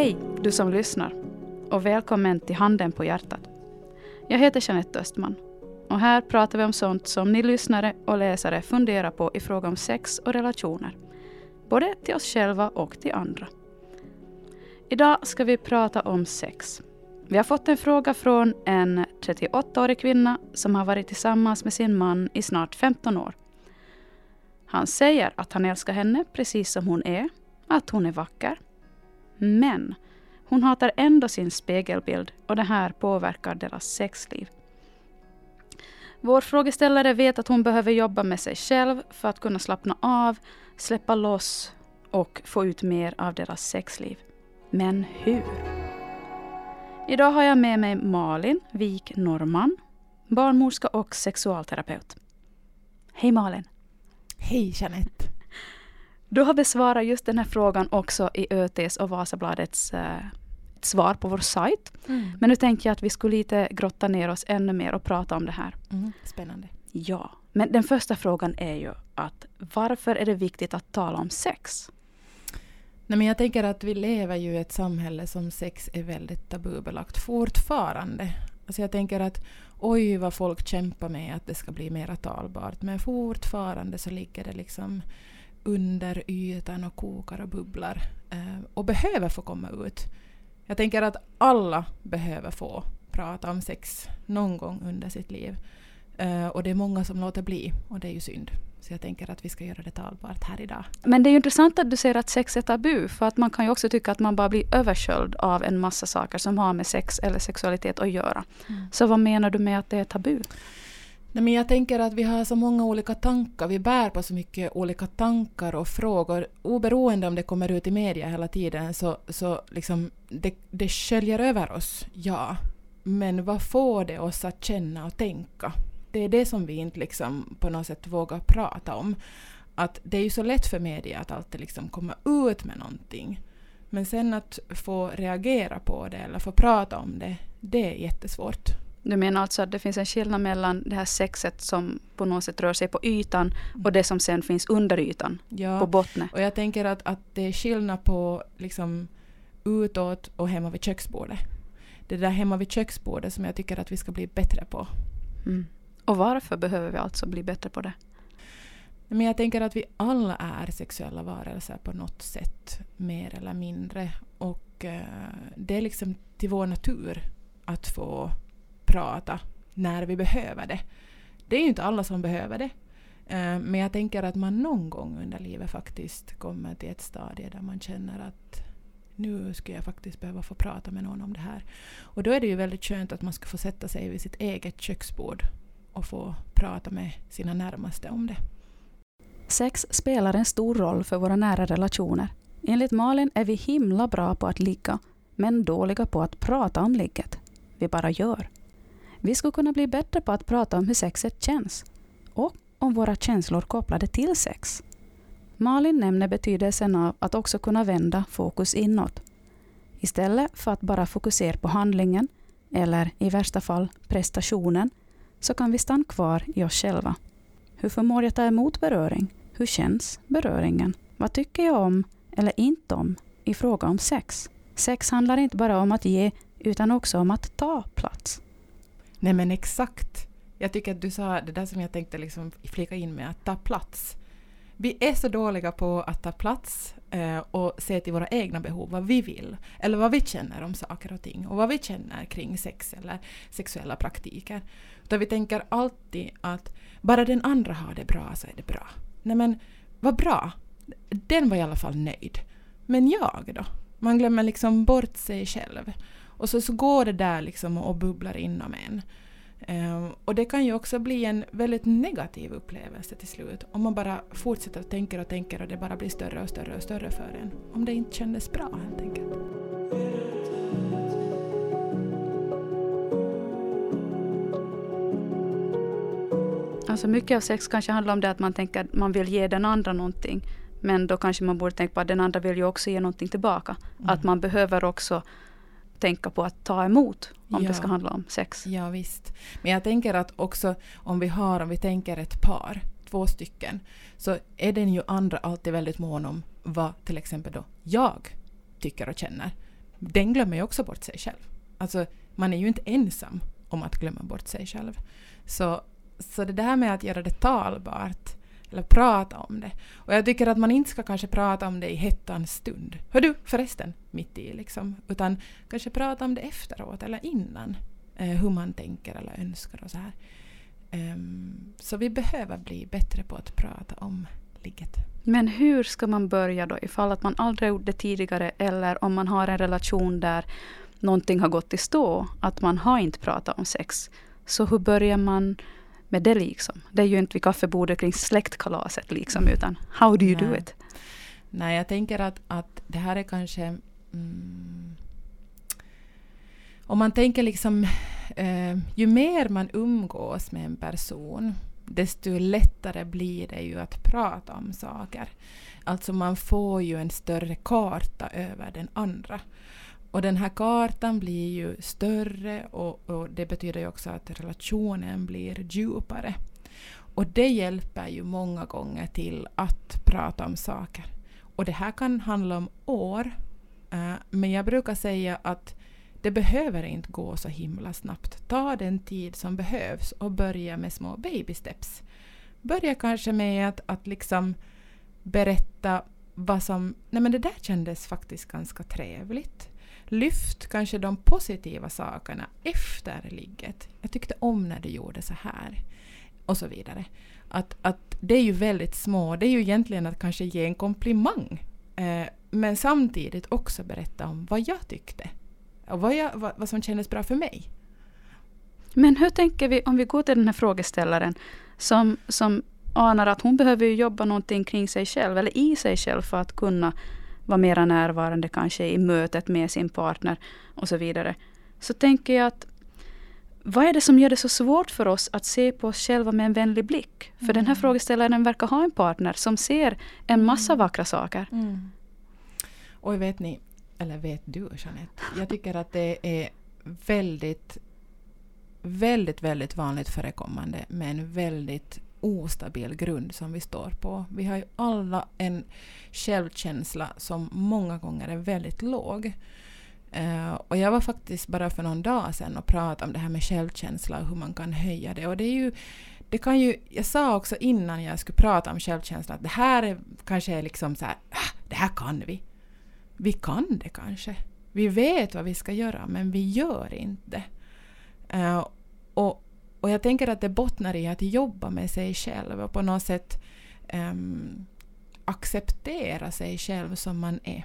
Hej, du som lyssnar och välkommen till Handen på hjärtat. Jag heter Jeanette Östman och här pratar vi om sånt som ni lyssnare och läsare funderar på i fråga om sex och relationer. Både till oss själva och till andra. Idag ska vi prata om sex. Vi har fått en fråga från en 38-årig kvinna som har varit tillsammans med sin man i snart 15 år. Han säger att han älskar henne precis som hon är, att hon är vacker. Men hon hatar ändå sin spegelbild och det här påverkar deras sexliv. Vår frågeställare vet att hon behöver jobba med sig själv för att kunna slappna av, släppa loss och få ut mer av deras sexliv. Men hur? Idag har jag med mig Malin Wik Norman, barnmorska och sexualterapeut. Hej Malin! Hej Jeanette! Du har besvarat just den här frågan också i ÖTs och Vasabladets eh, svar på vår sajt. Mm. Men nu tänker jag att vi skulle lite grotta ner oss ännu mer och prata om det här. Mm. Spännande. Ja, men den första frågan är ju att varför är det viktigt att tala om sex? Nej, men jag tänker att vi lever ju i ett samhälle som sex är väldigt tabubelagt fortfarande. Alltså jag tänker att oj vad folk kämpar med att det ska bli mer talbart men fortfarande så ligger det liksom under ytan och kokar och bubblar eh, och behöver få komma ut. Jag tänker att alla behöver få prata om sex någon gång under sitt liv. Uh, och det är många som låter bli och det är ju synd. Så jag tänker att vi ska göra det talbart här idag. Men det är ju intressant att du säger att sex är tabu. För att man kan ju också tycka att man bara blir översköljd av en massa saker som har med sex eller sexualitet att göra. Mm. Så vad menar du med att det är tabu? Nej, men jag tänker att vi har så många olika tankar, vi bär på så mycket olika tankar och frågor. Oberoende om det kommer ut i media hela tiden så, så liksom det, det sköljer över oss, ja. Men vad får det oss att känna och tänka? Det är det som vi inte liksom på något sätt vågar prata om. Att det är ju så lätt för media att alltid liksom komma ut med någonting. Men sen att få reagera på det eller få prata om det, det är jättesvårt. Du menar alltså att det finns en skillnad mellan det här sexet som på något sätt rör sig på ytan och det som sen finns under ytan, ja, på botten? och jag tänker att, att det är skillnad på liksom utåt och hemma vid köksbordet. Det där hemma vid köksbordet som jag tycker att vi ska bli bättre på. Mm. Och varför behöver vi alltså bli bättre på det? Men jag tänker att vi alla är sexuella varelser på något sätt, mer eller mindre. Och uh, det är liksom till vår natur att få prata när vi behöver det. Det är ju inte alla som behöver det. Eh, men jag tänker att man någon gång under livet faktiskt kommer till ett stadie där man känner att nu skulle jag faktiskt behöva få prata med någon om det här. Och då är det ju väldigt skönt att man ska få sätta sig vid sitt eget köksbord och få prata med sina närmaste om det. Sex spelar en stor roll för våra nära relationer. Enligt Malin är vi himla bra på att ligga, men dåliga på att prata om ligget. Vi bara gör. Vi skulle kunna bli bättre på att prata om hur sexet känns och om våra känslor kopplade till sex. Malin nämner betydelsen av att också kunna vända fokus inåt. Istället för att bara fokusera på handlingen, eller i värsta fall prestationen, så kan vi stanna kvar i oss själva. Hur förmår jag ta emot beröring? Hur känns beröringen? Vad tycker jag om eller inte om i fråga om sex? Sex handlar inte bara om att ge, utan också om att ta plats. Nej men exakt. Jag tycker att du sa det där som jag tänkte liksom flika in med, att ta plats. Vi är så dåliga på att ta plats eh, och se till våra egna behov, vad vi vill, eller vad vi känner om saker och ting och vad vi känner kring sex eller sexuella praktiker. Utan vi tänker alltid att bara den andra har det bra så är det bra. Nej men, vad bra. Den var i alla fall nöjd. Men jag då? Man glömmer liksom bort sig själv. Och så, så går det där liksom och bubblar inom en. Um, och det kan ju också bli en väldigt negativ upplevelse till slut om man bara fortsätter att tänka och tänka och det bara blir större och större och större för en. Om det inte kändes bra helt enkelt. Alltså mycket av sex kanske handlar om det att man tänker att man vill ge den andra någonting. Men då kanske man borde tänka på att den andra vill ju också ge någonting tillbaka. Mm. Att man behöver också tänka på att ta emot om ja. det ska handla om sex. Ja visst. Men jag tänker att också om vi har, om vi tänker ett par, två stycken, så är den ju andra alltid väldigt mån om vad till exempel då jag tycker och känner. den glömmer ju också bort sig själv. Alltså, man är ju inte ensam om att glömma bort sig själv. Så, så det där med att göra det talbart, eller prata om det. Och jag tycker att man inte ska kanske prata om det i hettans stund. Hör du förresten, mitt i liksom. Utan kanske prata om det efteråt eller innan. Eh, hur man tänker eller önskar och så här. Um, så vi behöver bli bättre på att prata om ligget. Men hur ska man börja då ifall att man aldrig gjort det tidigare eller om man har en relation där någonting har gått i stå, att man har inte pratat om sex. Så hur börjar man med det liksom? Det är ju inte vid kaffebordet kring släktkalaset liksom, utan how do you Nej. do it? Nej, jag tänker att, att det här är kanske... Mm, om man tänker liksom... Eh, ju mer man umgås med en person, desto lättare blir det ju att prata om saker. Alltså man får ju en större karta över den andra. Och den här kartan blir ju större och, och, det betyder ju också att relationen blir djupare. Och det hjälper ju många gånger till att prata om saker. Och det här kan handla om år, eh, men jag brukar säga att det behöver inte gå så himla snabbt. Ta den tid som behövs och börja med små baby steps. Börja kanske med att, att liksom berätta vad som... Nej men det där kändes faktiskt ganska trevligt. Lyft kanske de positiva sakerna efter ligget. Jag tyckte om när du gjorde så här. Och så vidare. Att, att det är ju väldigt små, det är ju egentligen att kanske ge en komplimang. Eh, men samtidigt också berätta om vad jag tyckte. Och vad, jag, vad, vad som kändes bra för mig. Men hur tänker vi om vi går till den här frågeställaren som, som anar att hon behöver jobba någonting kring sig själv eller i sig själv för att kunna vara mera närvarande kanske i mötet med sin partner och så vidare. Så tänker jag att vad är det som gör det så svårt för oss att se på oss själva med en vänlig blick? För mm. den här mm. frågeställaren verkar ha en partner som ser en massa mm. vackra saker. Mm. Och vet ni, eller vet du Jeanette, jag tycker att det är väldigt, väldigt, väldigt vanligt förekommande med en väldigt ostabil grund som vi står på. Vi har ju alla en självkänsla som många gånger är väldigt låg. Uh, och jag var faktiskt bara för någon dag sedan och pratade om det här med självkänsla och hur man kan höja det. Och det är ju, det kan ju, jag sa också innan jag skulle prata om självkänsla att det här är, kanske är liksom så här, ah, det här kan vi. Vi kan det kanske. Vi vet vad vi ska göra men vi gör inte. Uh, och och jag tänker att det bottnar i att jobba med sig själv och på något sätt um, acceptera sig själv som man är.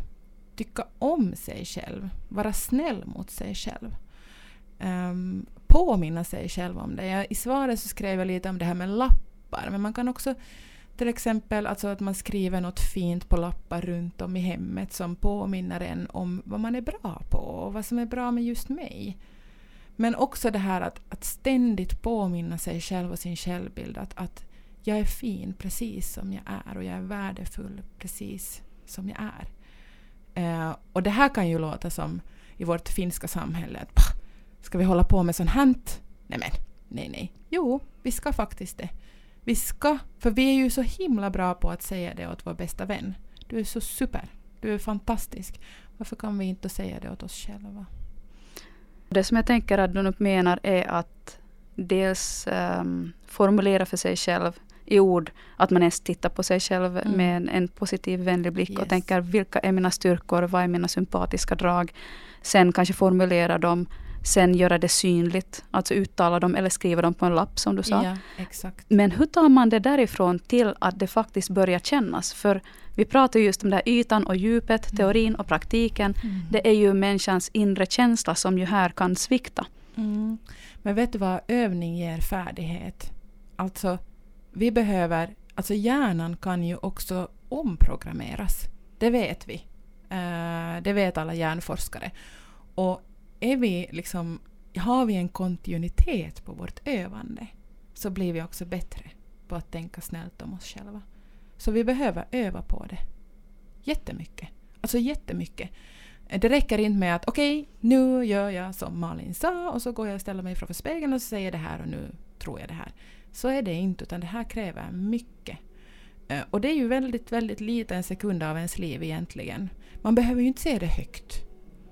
Tycka om sig själv, vara snäll mot sig själv. Um, påminna sig själv om det. Jag, I svaret så skrev jag lite om det här med lappar, men man kan också till exempel alltså att man skriver något fint på lappar runt om i hemmet som påminner en om vad man är bra på och vad som är bra med just mig. Men också det här att, att ständigt påminna sig själv och sin självbild att, att jag är fin precis som jag är och jag är värdefull precis som jag är. Eh, och det här kan ju låta som i vårt finska samhälle att ska vi hålla på med sånt här? Nej men, nej nej. Jo, vi ska faktiskt det. Vi ska, för vi är ju så himla bra på att säga det åt vår bästa vän. Du är så super, du är fantastisk. Varför kan vi inte säga det åt oss själva? Det som jag tänker att Dunup menar är att dels um, formulera för sig själv i ord att man ens tittar på sig själv mm. med en, en, positiv vänlig blick yes. och tänker vilka är mina styrkor, vad är mina sympatiska drag. Sen kanske formulera dem, sen göra det synligt, alltså uttala dem eller skriva dem på en lapp som du sa. Ja, exakt. Men hur tar man det därifrån till att det faktiskt börjar kännas? För vi pratar just om den här ytan och djupet, mm. teorin och praktiken. Mm. Det är ju människans inre känsla som ju här kan svikta. Mm. Men vet du vad, övning ger färdighet. Alltså, vi behöver, alltså hjärnan kan ju också omprogrammeras. Det vet vi. Uh, det vet alla hjärnforskare. Och är vi liksom, har vi en kontinuitet på vårt övande så blir vi också bättre på att tänka snällt om oss själva. Så vi behöver öva på det. Jättemycket. Alltså jättemycket. Det räcker inte med att okej, okay, nu gör jag som Malin sa och så går jag och ställer mig framför spegeln och säger det här och nu tror jag det här. Så är det inte, utan det här kräver mycket. Eh, och det är ju väldigt, väldigt lite en sekund av ens liv egentligen. Man behöver ju inte se det högt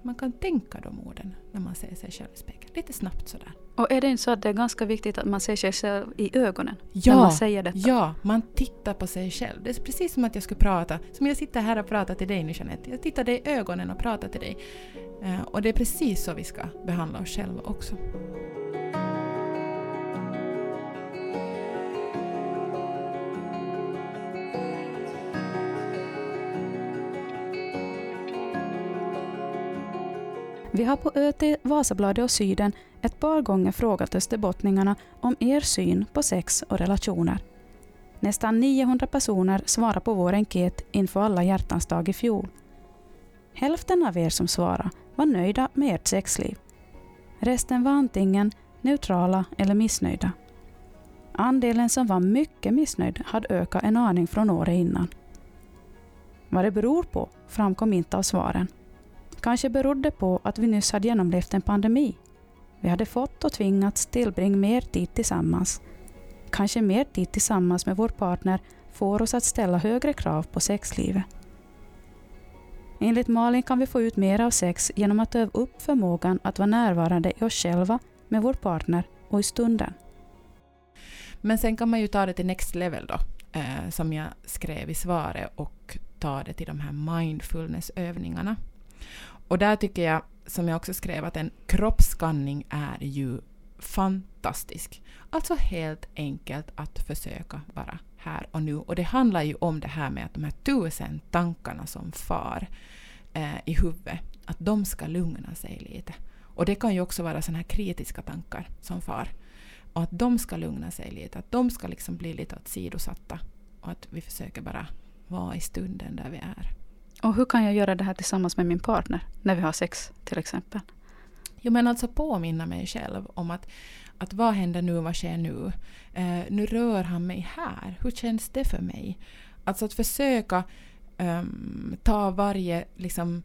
man kan tänka de orden när man ser sig själv i spegeln. Lite snabbt sådär. Och är det inte så att det är ganska viktigt att man ser sig själv i ögonen Ja, när man säger detta? Ja, man tittar på sig själv. Det är precis som att jag skulle prata, som jag sitter här och pratar till dig nu Jeanette. Jag tittar dig i ögonen och pratar till dig. Eh, och det är precis så vi ska behandla oss själva också. Vi har på ÖT, Vasabladet och Syden ett par gånger frågat österbottningarna om er syn på sex och relationer. Nästan 900 personer svarade på vår enkät inför alla hjärtans dag i fjol. Hälften av er som svarade var nöjda med ert sexliv. Resten var antingen neutrala eller missnöjda. Andelen som var mycket missnöjd hade ökat en aning från året innan. Vad det beror på framkom inte av svaren. Kanske berodde på att vi nyss hade genomlevt en pandemi. Vi hade fått och tvingats tillbringa mer tid tillsammans. Kanske mer tid tillsammans med vår partner får oss att ställa högre krav på sexlivet. Enligt Malin kan vi få ut mer av sex genom att öva upp förmågan att vara närvarande i oss själva, med vår partner och i stunden. Men sen kan man ju ta det till next level då, eh, som jag skrev i svaret, och ta det till de här mindfulnessövningarna. Och där tycker jag, som jag också skrev, att en kroppsskanning är ju fantastisk. Alltså helt enkelt att försöka vara här och nu. Och det handlar ju om det här med att de här tusen tankarna som far eh, i huvudet, att de ska lugna sig lite. Och det kan ju också vara sådana här kritiska tankar som far. Och att de ska lugna sig lite, att de ska liksom bli lite åsidosatta. Och att vi försöker bara vara i stunden där vi är. Och hur kan jag göra det här tillsammans med min partner när vi har sex till exempel? Jo men alltså påminna mig själv om att, att vad händer nu, vad sker nu? Eh, nu rör han mig här, hur känns det för mig? Alltså att försöka um, ta varje liksom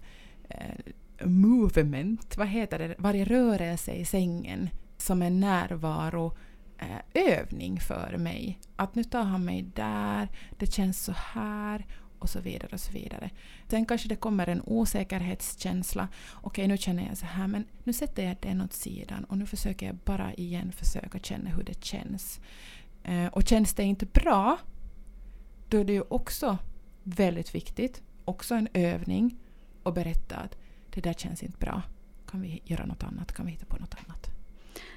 uh, movement, vad heter det, varje rörelse i sängen som en närvaro eh, övning för mig. Att nu tar han mig där, det känns så här och så vidare. och så vidare. Sen kanske det kommer en osäkerhetskänsla. Okej, nu känner jag så här, men nu sätter jag den åt sidan och nu försöker jag bara igen försöka känna hur det känns. Eh, och känns det inte bra, då är det ju också väldigt viktigt, också en övning, att berätta att det där känns inte bra. Kan vi göra något annat? Kan vi hitta på något annat?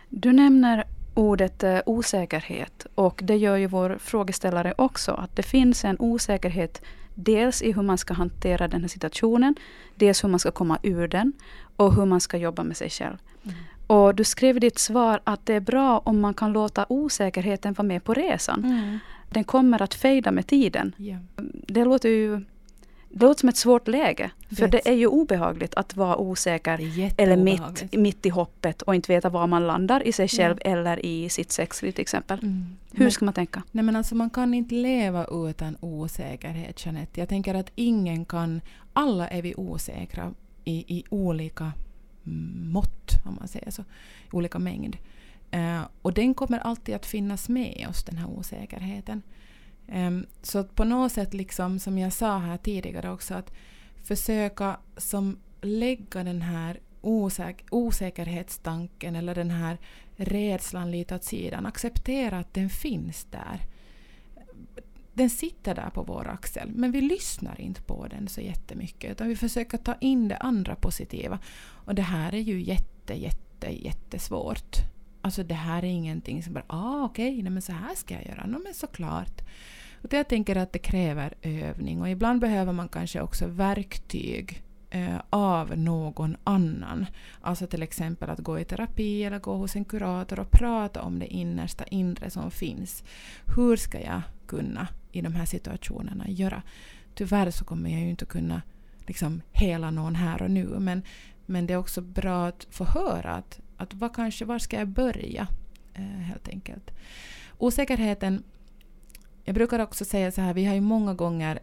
Du nämner ordet eh, osäkerhet och det gör ju vår frågeställare också. Att det finns en osäkerhet dels i hur man ska hantera den här situationen, dels hur man ska komma ur den och hur man ska jobba med sig själv. Mm. Och du skrev i ditt svar att det är bra om man kan låta osäkerheten vara med på resan. Mm. Den kommer att fejda med tiden. Yeah. Det låter ju det låter som ett svårt läge. För det är ju obehagligt att vara osäker eller mitt, mitt i hoppet och inte veta var man landar i sig själv ja. eller i sitt sexliv till exempel. Mm. Hur men, ska man tänka? Nej men alltså man kan inte leva utan osäkerhet Jeanette. Jag tänker att ingen kan, alla är vi osäkra i, i olika mått om man säger så, olika mängd. Uh, och den kommer alltid att finnas med oss den här osäkerheten. Um, så att på något sätt, liksom, som jag sa här tidigare också, att försöka som lägga den här osäk osäkerhetstanken eller den här rädslan lite åt sidan. Acceptera att den finns där. Den sitter där på vår axel, men vi lyssnar inte på den så jättemycket, utan vi försöker ta in det andra positiva. Och det här är ju jätte, jätte, jättesvårt. Alltså det här är ingenting som bara, ah okej, okay, men så här ska jag göra. No, men såklart. Och jag tänker att det kräver övning och ibland behöver man kanske också verktyg eh, av någon annan. Alltså till exempel att gå i terapi eller gå hos en kurator och prata om det innersta inre som finns. Hur ska jag kunna i de här situationerna göra? Tyvärr så kommer jag ju inte kunna liksom hela någon här och nu men, men det är också bra att få höra att, att vad kanske, var ska jag börja? Eh, helt enkelt. Osäkerheten jag brukar också säga så här, vi har ju många gånger,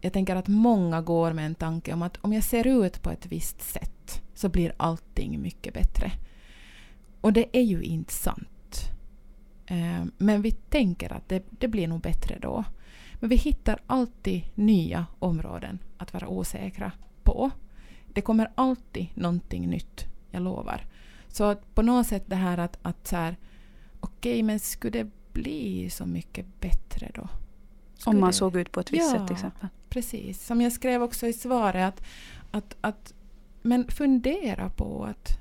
jag tänker att många går med en tanke om att om jag ser ut på ett visst sätt så blir allting mycket bättre. Och det är ju inte sant. Eh, men vi tänker att det, det blir nog bättre då. Men vi hittar alltid nya områden att vara osäkra på. Det kommer alltid någonting nytt, jag lovar. Så att på något sätt det här att, att så här, okej, okay, men skulle det bli så mycket bättre då? Skulle Om man såg ut på ett visst ja, sätt till exempel? precis. Som jag skrev också i svaret, att, att, att men fundera på att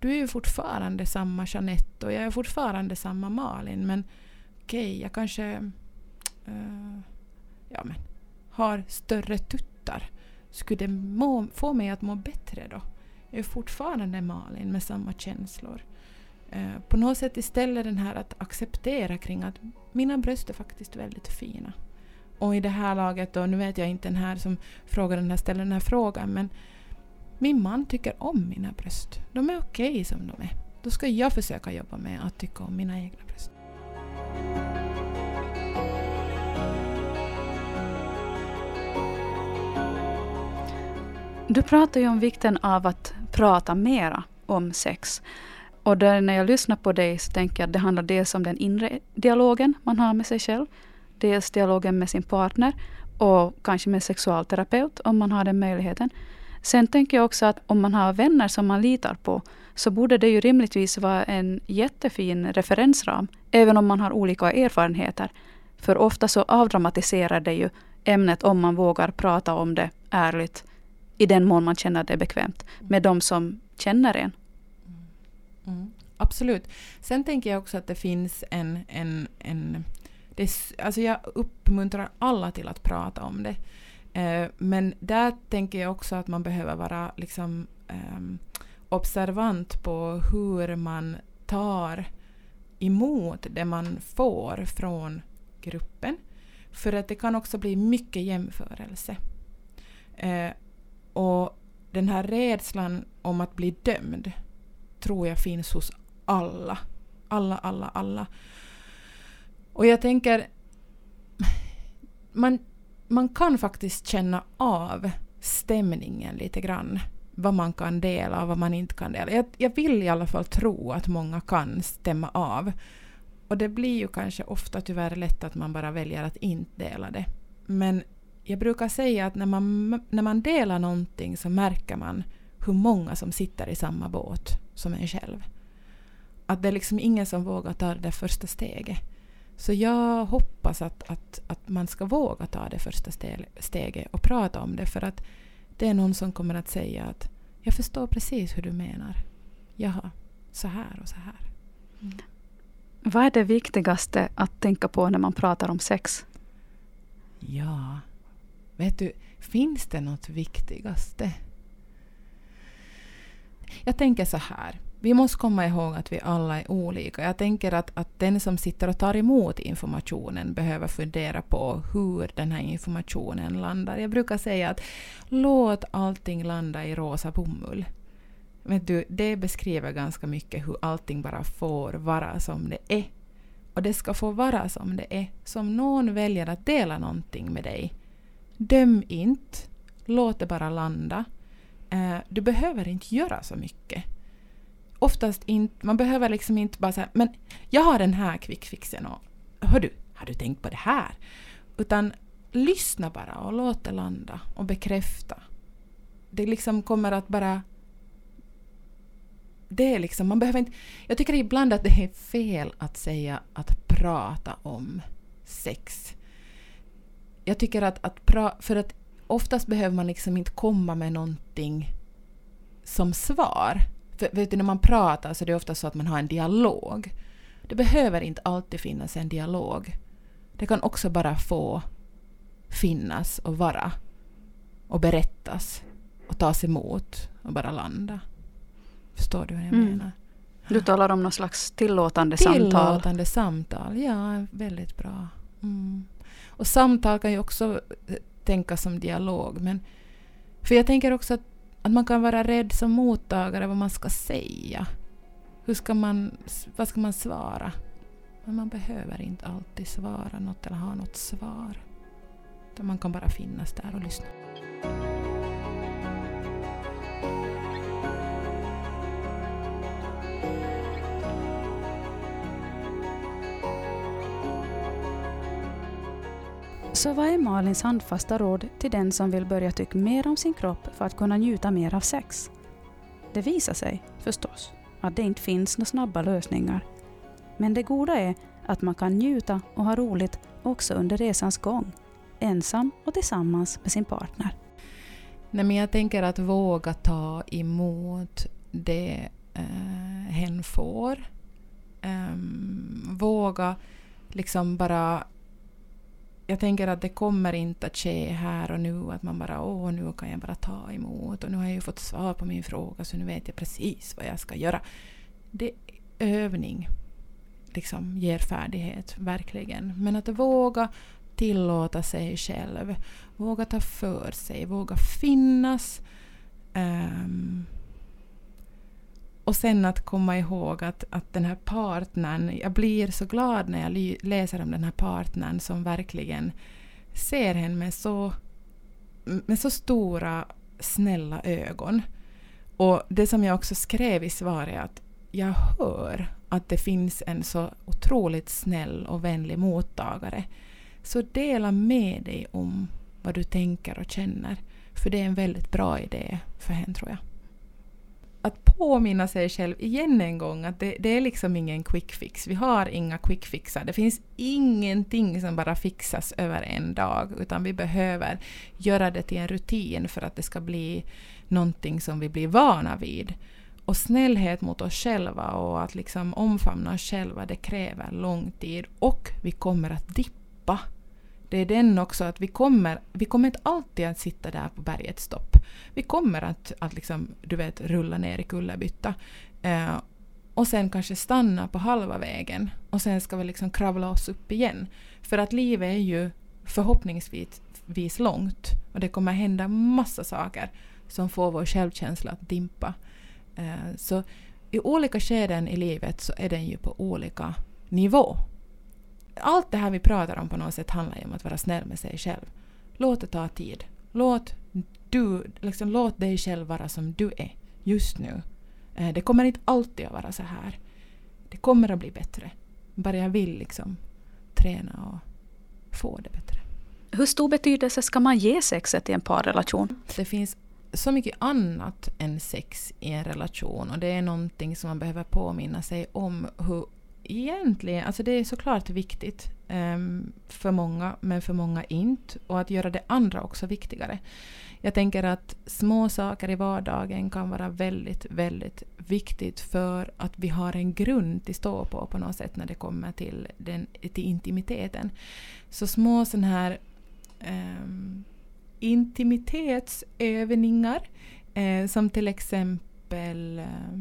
du är ju fortfarande samma Jeanette och jag är fortfarande samma Malin men okej, okay, jag kanske uh, ja, men, har större tuttar. Skulle det må, få mig att må bättre då? Jag är fortfarande Malin med samma känslor. Eh, på något sätt istället den här att acceptera kring att mina bröst är faktiskt väldigt fina. Och i det här laget då, nu vet jag inte den här som frågar den här, ställer den här frågan men min man tycker om mina bröst. De är okej okay som de är. Då ska jag försöka jobba med att tycka om mina egna bröst. Du pratar ju om vikten av att prata mera om sex. Och där när jag lyssnar på dig så tänker jag att det handlar dels om den inre dialogen man har med sig själv. Dels dialogen med sin partner och kanske med sexualterapeut om man har den möjligheten. Sen tänker jag också att om man har vänner som man litar på så borde det ju rimligtvis vara en jättefin referensram, även om man har olika erfarenheter. För ofta så avdramatiserar det ju ämnet om man vågar prata om det ärligt i den mån man känner det bekvämt med de som känner en. Mm. Absolut. Sen tänker jag också att det finns en... en, en det, alltså jag uppmuntrar alla till att prata om det. Eh, men där tänker jag också att man behöver vara liksom, eh, observant på hur man tar emot det man får från gruppen. För att det kan också bli mycket jämförelse. Eh, och den här rädslan om att bli dömd tror jag finns hos alla. Alla, alla, alla. Och jag tänker... Man, man kan faktiskt känna av stämningen lite grann. Vad man kan dela och vad man inte kan dela. Jag, jag vill i alla fall tro att många kan stämma av. Och det blir ju kanske ofta tyvärr lätt att man bara väljer att inte dela det. Men jag brukar säga att när man, när man delar någonting så märker man hur många som sitter i samma båt som en själv. Att det är liksom ingen som vågar ta det första steget. Så jag hoppas att, att, att man ska våga ta det första steget och prata om det för att det är någon som kommer att säga att jag förstår precis hur du menar. Jaha, så här och så här. Mm. Vad är det viktigaste att tänka på när man pratar om sex? Ja, vet du, finns det något viktigaste? Jag tänker så här vi måste komma ihåg att vi alla är olika. Jag tänker att, att den som sitter och tar emot informationen behöver fundera på hur den här informationen landar. Jag brukar säga att låt allting landa i rosa bomull. Men du, det beskriver ganska mycket hur allting bara får vara som det är. Och det ska få vara som det är. Som någon väljer att dela någonting med dig. Döm inte. Låt det bara landa. Eh, du behöver inte göra så mycket oftast inte, man behöver liksom inte bara säga men jag har den här quickfixen och hör du, har du tänkt på det här? Utan lyssna bara och låt det landa och bekräfta. Det liksom kommer att bara... Det är liksom, man behöver inte... Jag tycker ibland att det är fel att säga att prata om sex. Jag tycker att, att pra, för att oftast behöver man liksom inte komma med någonting som svar. För du, när man pratar så är det ofta så att man har en dialog. Det behöver inte alltid finnas en dialog. Det kan också bara få finnas och vara och berättas och tas emot och bara landa. Förstår du vad jag mm. menar? Du talar om någon slags tillåtande, tillåtande samtal. Tillåtande samtal, ja, väldigt bra. Mm. Och samtal kan ju också tänka som dialog. Men, för jag tänker också att att man kan vara rädd som mottagare vad man ska säga. Hur ska man, vad ska man svara? Men man behöver inte alltid svara något eller ha något svar. Utan man kan bara finnas där och lyssna. Så vad är Malins handfasta råd till den som vill börja tycka mer om sin kropp för att kunna njuta mer av sex? Det visar sig, förstås, att det inte finns några snabba lösningar. Men det goda är att man kan njuta och ha roligt också under resans gång, ensam och tillsammans med sin partner. Nej, men jag tänker att våga ta emot det eh, hen får. Um, våga liksom bara... Jag tänker att det kommer inte att ske här och nu att man bara åh nu kan jag bara ta emot och nu har jag ju fått svar på min fråga så nu vet jag precis vad jag ska göra. Det övning liksom ger färdighet, verkligen. Men att våga tillåta sig själv, våga ta för sig, våga finnas. Um, och sen att komma ihåg att, att den här partnern, jag blir så glad när jag läser om den här partnern som verkligen ser henne med så, med så stora snälla ögon. Och det som jag också skrev i svaret är att jag hör att det finns en så otroligt snäll och vänlig mottagare. Så dela med dig om vad du tänker och känner. För det är en väldigt bra idé för henne tror jag. Att påminna sig själv igen en gång att det, det är liksom ingen quick fix. Vi har inga quick fixar. Det finns ingenting som bara fixas över en dag utan vi behöver göra det till en rutin för att det ska bli någonting som vi blir vana vid. Och snällhet mot oss själva och att liksom omfamna oss själva, det kräver lång tid. Och vi kommer att dippa. Det är den också att vi kommer, vi kommer inte alltid att sitta där på bergets topp. Vi kommer att, att liksom, du vet, rulla ner i kullerbytta. Eh, och sen kanske stanna på halva vägen. Och sen ska vi liksom kravla oss upp igen. För att livet är ju förhoppningsvis långt. Och det kommer hända massa saker som får vår självkänsla att dimpa. Eh, så i olika skeden i livet så är den ju på olika nivå. Allt det här vi pratar om på något sätt handlar ju om att vara snäll med sig själv. Låt det ta tid. Låt, du, liksom, låt dig själv vara som du är just nu. Eh, det kommer inte alltid att vara så här. Det kommer att bli bättre. Bara jag vill liksom träna och få det bättre. Hur stor betydelse ska man ge sexet i en parrelation? Det finns så mycket annat än sex i en relation och det är någonting som man behöver påminna sig om hur egentligen, alltså det är såklart viktigt um, för många men för många inte och att göra det andra också viktigare. Jag tänker att små saker i vardagen kan vara väldigt, väldigt viktigt för att vi har en grund att stå på på något sätt när det kommer till, den, till intimiteten. Så små sådana här um, intimitetsövningar eh, som till exempel eh,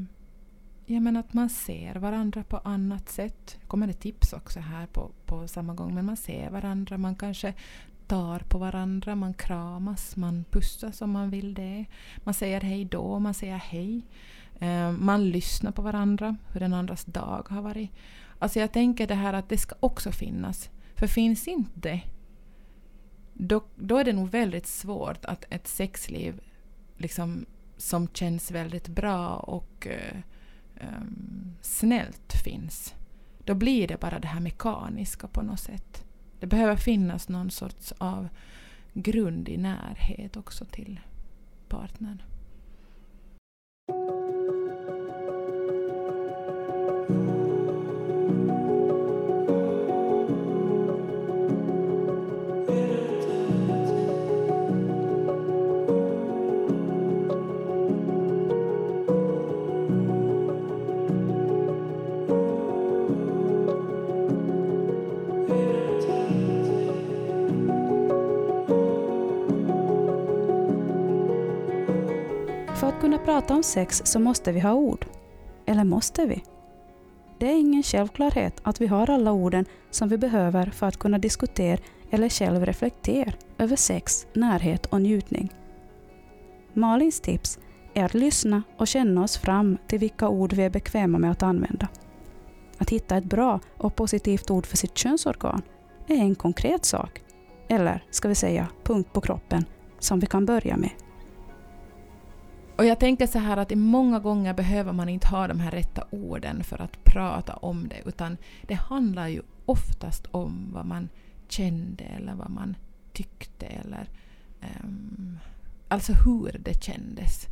ja, men att man ser varandra på annat sätt. Det kommer det tips också här på, på samma gång, men man ser varandra, man kanske tar på varandra, man kramas, man pussas om man vill det. Man säger hej då, man säger hej. Eh, man lyssnar på varandra, hur den andras dag har varit. Alltså jag tänker det här att det ska också finnas. För finns inte det, då, då är det nog väldigt svårt att ett sexliv liksom, som känns väldigt bra och uh, um, snällt finns. Då blir det bara det här mekaniska på något sätt. Det behöver finnas någon sorts av grund i närhet också till partnern. Kunna prata om sex så måste vi ha ord. Eller måste vi? Det är ingen självklarhet att vi har alla orden som vi behöver för att kunna diskutera eller själv reflektera över sex, närhet och njutning. Malins tips är att lyssna och känna oss fram till vilka ord vi är bekväma med att använda. Att hitta ett bra och positivt ord för sitt könsorgan är en konkret sak, eller ska vi säga punkt på kroppen, som vi kan börja med. Och jag tänker så här att många gånger behöver man inte ha de här rätta orden för att prata om det, utan det handlar ju oftast om vad man kände eller vad man tyckte eller um, alltså hur det kändes.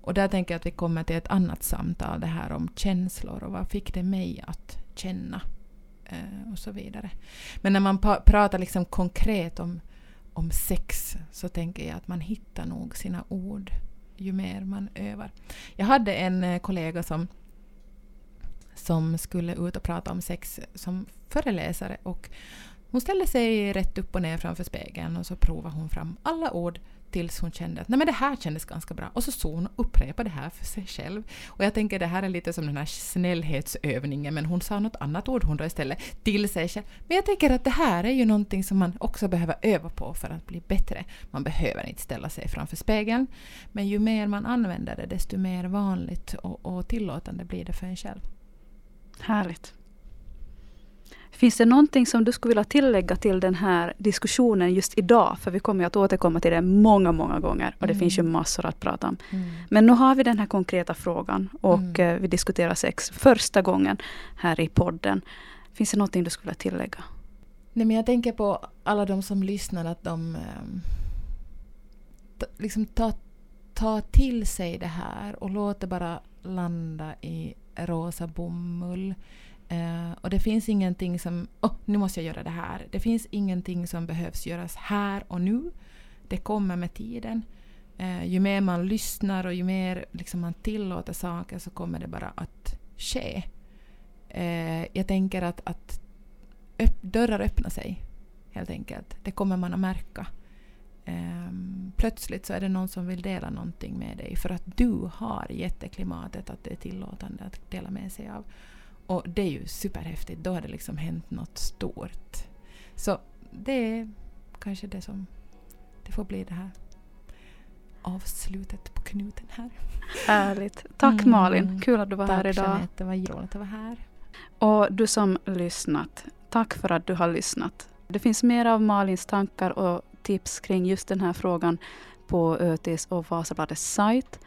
Och där tänker jag att vi kommer till ett annat samtal, det här om känslor och vad fick det mig att känna uh, och så vidare. Men när man pratar liksom konkret om, om sex så tänker jag att man hittar nog sina ord ju mer man övar. Jag hade en eh, kollega som som skulle ut och prata om sex som föreläsare och hon ställde sig rätt upp och ner framför spegeln och så provade hon fram alla ord tills hon kände att Nej, men det här kändes ganska bra. Och så såg hon och upprepade det här för sig själv. Och jag tänker det här är lite som den här snällhetsövningen men hon sa något annat ord hon då istället till sig själv. Men jag tänker att det här är ju någonting som man också behöver öva på för att bli bättre. Man behöver inte ställa sig framför spegeln. Men ju mer man använder det desto mer vanligt och, och tillåtande blir det för en själv. Härligt. Finns det någonting som du skulle vilja tillägga till den här diskussionen just idag? För vi kommer att återkomma till det många, många gånger och det mm. finns ju massor att prata om. Mm. Men nu har vi den här konkreta frågan och mm. Eh, vi diskuterar sex första gången här i podden. Finns det någonting du skulle vilja tillägga? Nej, men jag tänker på alla de som lyssnar att de eh, liksom ta, ta till sig det här och låt det bara landa i rosa bomull. Uh, och det finns ingenting som, oh, nu måste jag göra det här. Det finns ingenting som behövs göras här och nu. Det kommer med tiden. Uh, ju mer man lyssnar och ju mer liksom, man tillåter saker så kommer det bara att ske. Uh, jag tänker att, att öpp, dörrar öppnar sig, helt enkelt. Det kommer man att märka. Um, plötsligt så är det någon som vill dela någonting med dig för att du har jätteklimatet att det är tillåtande att dela med sig av. Och det är ju superhäftigt, då har det liksom hänt något stort. Så det är kanske det som det får bli det här avslutet på knuten här. Härligt. Tack mm. Malin, kul att du var tack, här idag. Tack Jeanette, det var roligt att vara här. Och du som lyssnat, tack för att du har lyssnat. Det finns mer av Malins tankar och tips kring just den här frågan på Ötis och Vasabladets sajt.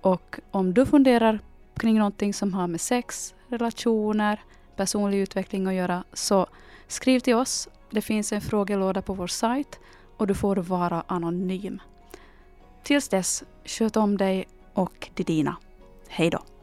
Och om du funderar kring någonting som har med sex, relationer, personlig utveckling att göra, så skriv till oss. Det finns en frågelåda på vår sajt och du får vara anonym. Tills dess, sköt om dig och de dina. Hej då!